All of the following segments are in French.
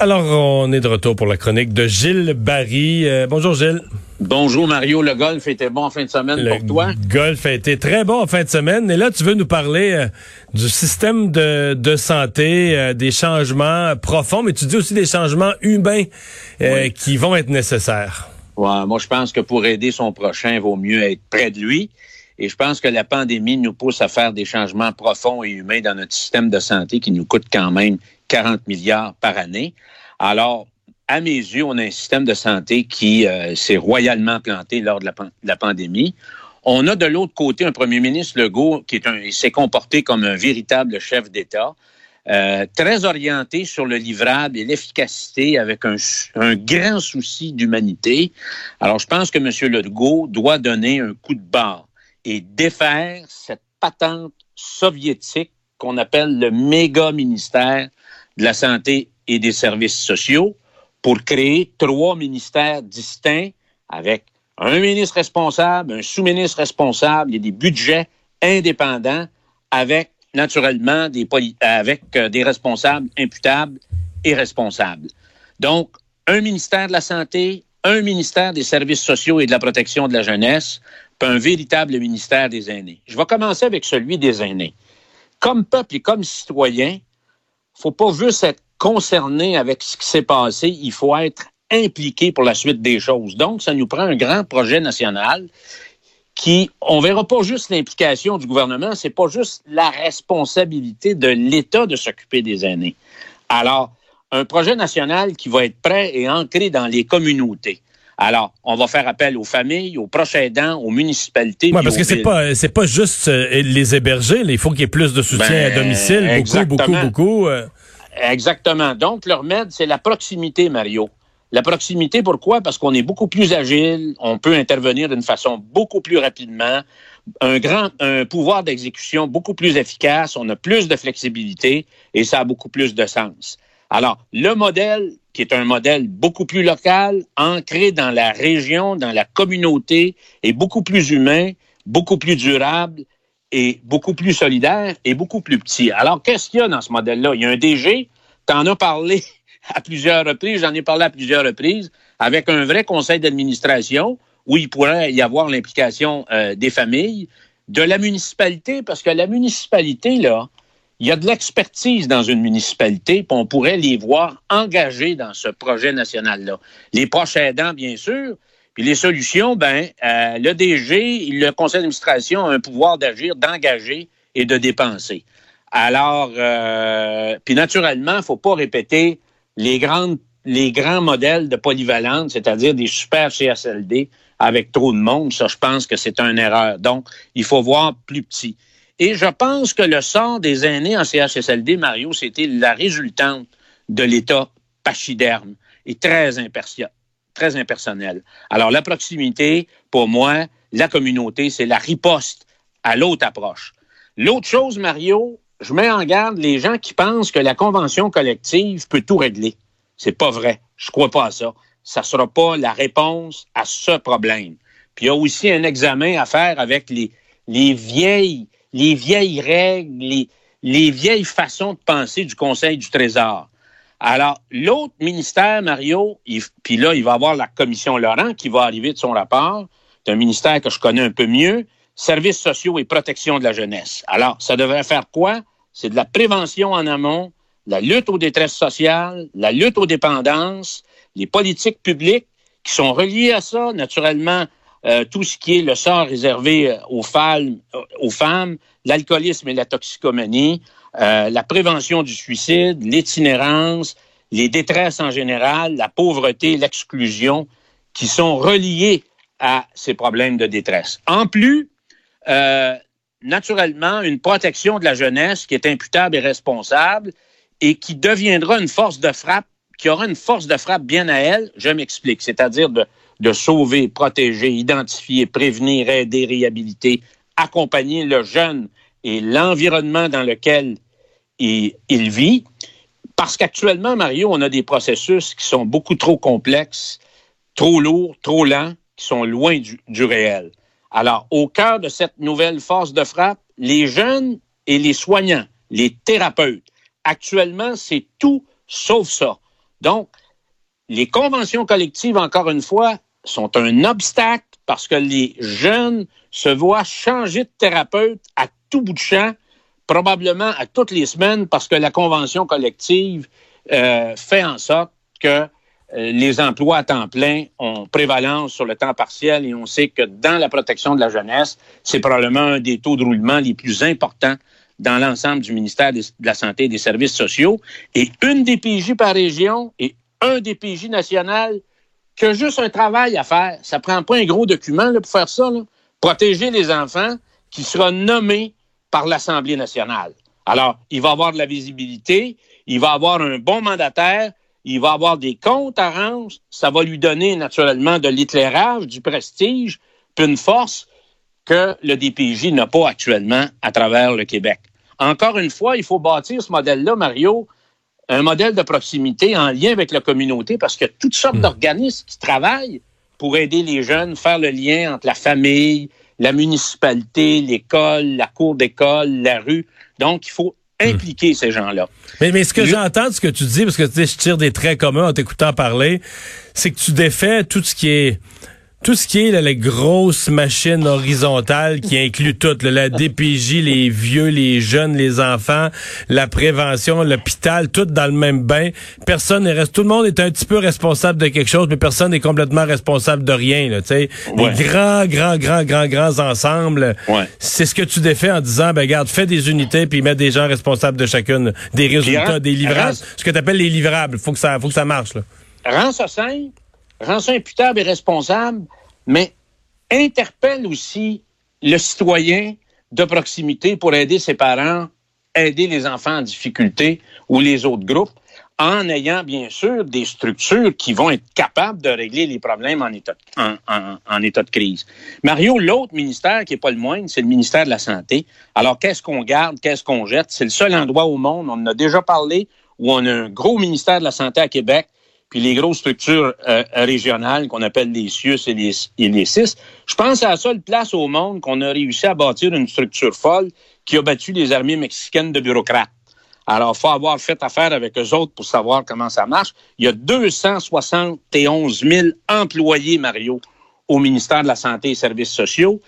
Alors, on est de retour pour la chronique de Gilles Barry. Euh, bonjour Gilles. Bonjour Mario, le golf était bon en fin de semaine Le pour toi? golf a été très bon en fin de semaine. Et là, tu veux nous parler euh, du système de, de santé, euh, des changements profonds, mais tu dis aussi des changements humains euh, Oui. qui vont être nécessaires. Ouais, moi, je pense que pour aider son prochain, il vaut mieux être près de lui. Et je pense que la pandémie nous pousse à faire des changements profonds et humains dans notre système de santé qui nous coûte quand même 40 milliards par année. Alors, à mes yeux, on a un système de santé qui euh, s'est royalement planté lors de la, pandémie. On a de l'autre côté un premier ministre Legault qui s'est comporté comme un véritable chef d'État. Euh, très orienté sur le livrable et l'efficacité avec un, un grand souci d'humanité. Alors, je pense que M. Legault doit donner un coup de barre et défaire cette patente soviétique qu'on appelle le méga ministère de la Santé et des Services sociaux pour créer trois ministères distincts avec un ministre responsable, un sous-ministre responsable et des budgets indépendants avec naturellement des, avec euh, des responsables imputables et responsables. Donc, un ministère de la Santé, un ministère des Services sociaux et de la protection de la jeunesse, puis un véritable ministère des aînés. Je vais commencer avec celui des aînés. Comme peuple et comme citoyen, faut pas juste être concerné avec ce qui s'est passé, il faut être impliqué pour la suite des choses. Donc, ça nous prend un grand projet national qui, on verra pas juste l'implication du gouvernement, c'est pas juste la responsabilité de l'État de s'occuper des aînés. Alors, un projet national qui va être prêt et ancré dans les communautés. Alors, on va faire appel aux familles, aux proches aidants, aux municipalités. Ouais, puis parce aux que c'est pas c'est pas juste euh, les héberger. là. Il faut qu'il y ait plus de soutien Ben, à domicile, beaucoup, exactement. beaucoup, beaucoup. euh. Exactement. Donc, le remède, c'est la proximité, Mario. La proximité, pourquoi? Parce qu'on est beaucoup plus agile, on peut intervenir d'une façon beaucoup plus rapidement, un grand, un pouvoir d'exécution beaucoup plus efficace, on a plus de flexibilité et ça a beaucoup plus de sens. Alors, le modèle, qui est un modèle beaucoup plus local, ancré dans la région, dans la communauté, est beaucoup plus humain, beaucoup plus durable et beaucoup plus solidaire et beaucoup plus petit. Alors, qu'est-ce qu'il y a dans ce modèle-là? Il y a un DG, tu en as parlé à plusieurs reprises, j'en ai parlé à plusieurs reprises, avec un vrai conseil d'administration où il pourrait y avoir l'implication euh, des familles, de la municipalité, parce que la municipalité, là, il y a de l'expertise dans une municipalité, puis on pourrait les voir engagés dans ce projet national-là. Les proches aidants, bien sûr, puis les solutions, ben, euh, le DG, le conseil d'administration a un pouvoir d'agir, d'engager et de dépenser. Alors, euh, puis naturellement, il faut pas répéter les grandes, les grands modèles de polyvalente, c'est-à-dire des super CSLD avec trop de monde. Ça, je pense que c'est une erreur. Donc, il faut voir plus petit. Et je pense que le sort des aînés en CHSLD, Mario, c'était la résultante de l'État pachyderme et très très impersonnel. Alors, la proximité, pour moi, la communauté, c'est la riposte à l'autre approche. L'autre chose, Mario, je mets en garde les gens qui pensent que la convention collective peut tout régler. C'est pas vrai. Je crois pas à ça. Ça sera pas la réponse à ce problème. Puis il y a aussi un examen à faire avec les, les vieilles, les vieilles règles, les, les vieilles façons de penser du Conseil du Trésor. Alors, l'autre ministère, Mario, puis là, il va avoir la commission Laurent qui va arriver de son rapport. C'est un ministère que je connais un peu mieux. Services sociaux et protection de la jeunesse. Alors, ça devrait faire quoi? C'est de la prévention en amont, la lutte aux détresses sociales, la lutte aux dépendances, les politiques publiques qui sont reliées à ça, naturellement, euh, tout ce qui est le sort réservé euh, aux femmes, euh, aux femmes l'alcoolisme et la toxicomanie, la prévention du suicide, l'itinérance, les détresses en général, la pauvreté, l'exclusion, qui sont reliées à ces problèmes de détresse. En plus, naturellement, une protection de la jeunesse qui est imputable et responsable et qui deviendra une force de frappe, qui aura une force de frappe bien à elle, je m'explique, c'est-à-dire de, de sauver, protéger, identifier, prévenir, aider, réhabiliter, accompagner le jeune et l'environnement dans lequel il, vit, Parce qu'actuellement, Mario, on a des processus qui sont beaucoup trop complexes, trop lourds, trop lents, qui sont loin du réel. Alors, au cœur de cette nouvelle force de frappe, les jeunes et les soignants, les thérapeutes, actuellement, c'est tout sauf ça. Donc, les conventions collectives, encore une fois, sont un obstacle parce que les jeunes se voient changer de thérapeute à tout bout de champ, probablement à toutes les semaines, parce que la convention collective euh, fait en sorte que euh, les emplois à temps plein ont prévalence sur le temps partiel et on sait que dans la protection de la jeunesse, c'est probablement un des taux de roulement les plus importants dans l'ensemble du ministère de la Santé et des Services sociaux. Et une DPJ par région et un DPJ national qui a juste un travail à faire. Ça prend pas un gros document là, pour faire ça. Protéger les enfants qui sera nommé par l'Assemblée nationale. Alors, il va avoir de la visibilité, il va avoir un bon mandataire, il va avoir des comptes à rendre, ça va lui donner naturellement de l'éclairage, du prestige, puis une force que le DPJ n'a pas actuellement à travers le Québec. Encore une fois, il faut bâtir ce modèle-là, Mario, un modèle de proximité en lien avec la communauté, parce qu'il y a toutes sortes Hmm. d'organismes qui travaillent pour aider les jeunes, faire le lien entre la famille, la municipalité, l'école, la cour d'école, la rue. Donc, il faut impliquer ces gens-là. Mais, mais ce que Je- j'entends ce que tu dis, parce que tu sais, je tire des traits communs en t'écoutant parler, c'est que tu défais tout ce qui est tout ce qui est là, les grosses machines horizontales qui incluent tout, là, la DPJ, les vieux, les jeunes, les enfants, la prévention, l'hôpital, tout dans le même bain. Personne n'est reste, tout le monde est un petit peu responsable de quelque chose, mais personne n'est complètement responsable de rien. Là, sais, Ouais. des grands, grands, grands, grands, grands ensembles. Ouais. C'est ce que tu défais en disant, ben regarde, fais des unités puis mets des gens responsables de chacune, des résultats, des livrables. Ce que tu appelles les livrables, faut que ça, faut que ça marche. Là. rend ça simple, rend imputable et responsable, mais interpelle aussi le citoyen de proximité pour aider ses parents, aider les enfants en difficulté ou les autres groupes, en ayant bien sûr des structures qui vont être capables de régler les problèmes en état de, en, état de crise. Mario, l'autre ministère qui est pas le moindre, c'est le ministère de la Santé. Alors, qu'est-ce qu'on garde, qu'est-ce qu'on jette? C'est le seul endroit au monde, on en a déjà parlé, où on a un gros ministère de la Santé à Québec, puis les grosses structures euh, régionales qu'on appelle les CIUS et les, et les CIS. Je pense à la seule place au monde qu'on a réussi à bâtir une structure folle qui a battu les armées mexicaines de bureaucrates. Alors, faut avoir fait affaire avec eux autres pour savoir comment ça marche. Il y a 271 000 employés, Mario, au ministère de la Santé et Services sociaux.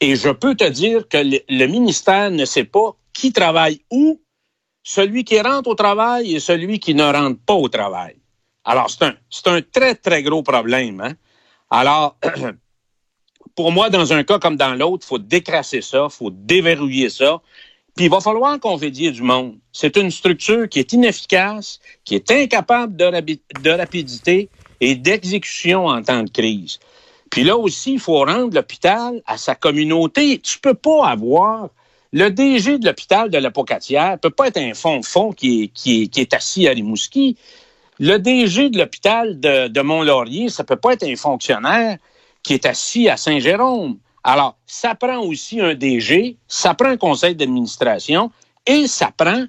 Et je peux te dire que le, le ministère ne sait pas qui travaille où, celui qui rentre au travail et celui qui ne rentre pas au travail. Alors, c'est un, c'est un très, très gros problème. Hein? Alors, pour moi, dans un cas comme dans l'autre, il faut décrasser ça, il faut déverrouiller ça. Puis il va falloir convédier du monde. C'est une structure qui est inefficace, qui est incapable de, rapidité et d'exécution en temps de crise. Puis là aussi, il faut rendre l'hôpital à sa communauté. Tu peux pas avoir le DG de l'hôpital de la Pocatière peut pas être un fond de fond qui est, qui est, qui est assis à Rimouski. Le DG de l'hôpital de, Mont-Laurier, ça peut pas être un fonctionnaire qui est assis à Saint-Jérôme. Alors, ça prend aussi un DG, ça prend un conseil d'administration et ça prend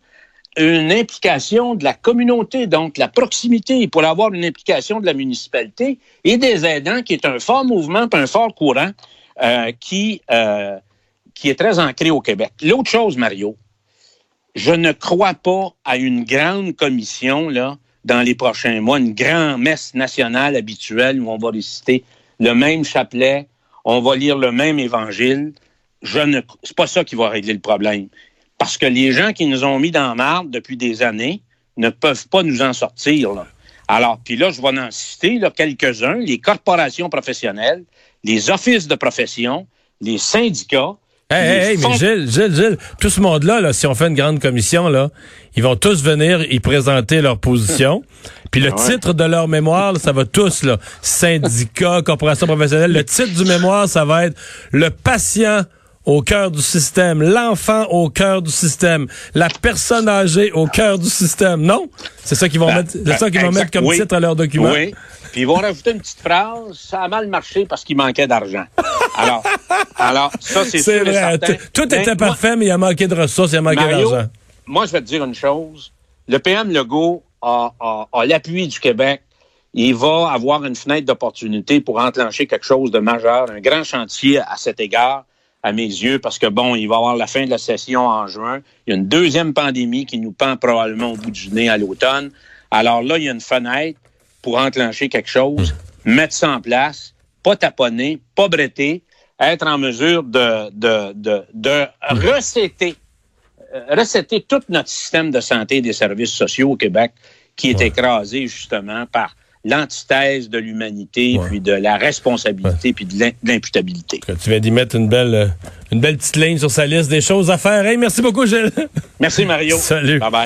une implication de la communauté, donc la proximité, pour avoir une implication de la municipalité et des aidants, qui est un fort mouvement, un fort courant euh, qui, euh, qui est très ancré au Québec. L'autre chose, Mario, je ne crois pas à une grande commission là dans les prochains mois, une grande messe nationale habituelle où on va réciter le même chapelet, on va lire le même évangile. Je ne, c'est pas ça qui va régler le problème. Parce que les gens qui nous ont mis dans la marde depuis des années ne peuvent pas nous en sortir. Alors, puis là, je vais en citer quelques-uns, les corporations professionnelles, les offices de profession, les syndicats. Hey, hey, mais Gilles, Gilles, Gilles, tout ce monde-là, là, si on fait une grande commission, là, ils vont tous venir y présenter leur position. Puis le Ouais. titre de leur mémoire, là, ça va tous, là, syndicat, corporation professionnelle. Le titre du mémoire, ça va être le patient au cœur du système, l'enfant au cœur du système, la personne âgée au cœur du système. Non? C'est ça qu'ils vont Ben, mettre, c'est ça qu'ils vont exact, mettre comme oui. titre à leur document. Oui. Puis ils vont rajouter une petite phrase, ça a mal marché parce qu'il manquait d'argent. Alors, alors ça, c'est C'est sûr et vrai. certain. Tout était moi- parfait, mais il a manqué de ressources, il a manqué d'argent. moi, je vais te dire une chose. le PM Legault a, a, a l'appui du Québec. Il va avoir une fenêtre d'opportunité pour enclencher quelque chose de majeur, un grand chantier à cet égard, à mes yeux, parce que bon, il va y avoir la fin de la session en juin. Il y a une deuxième pandémie qui nous pend probablement au bout du nez à l'automne. Alors là, il y a une fenêtre pour enclencher quelque chose, mettre ça en place, pas taponner, pas bretter, être en mesure de, de, de, de recéter, euh, recéter tout notre système de santé et des services sociaux au Québec qui est écrasé justement par l'antithèse de l'humanité, Ouais. puis de la responsabilité, puis de l'im- de l'imputabilité. Tu viens d'y mettre une belle, euh, une belle petite ligne sur sa liste des choses à faire. Hey, merci beaucoup, Gilles. Merci Mario. Salut. Bye bye.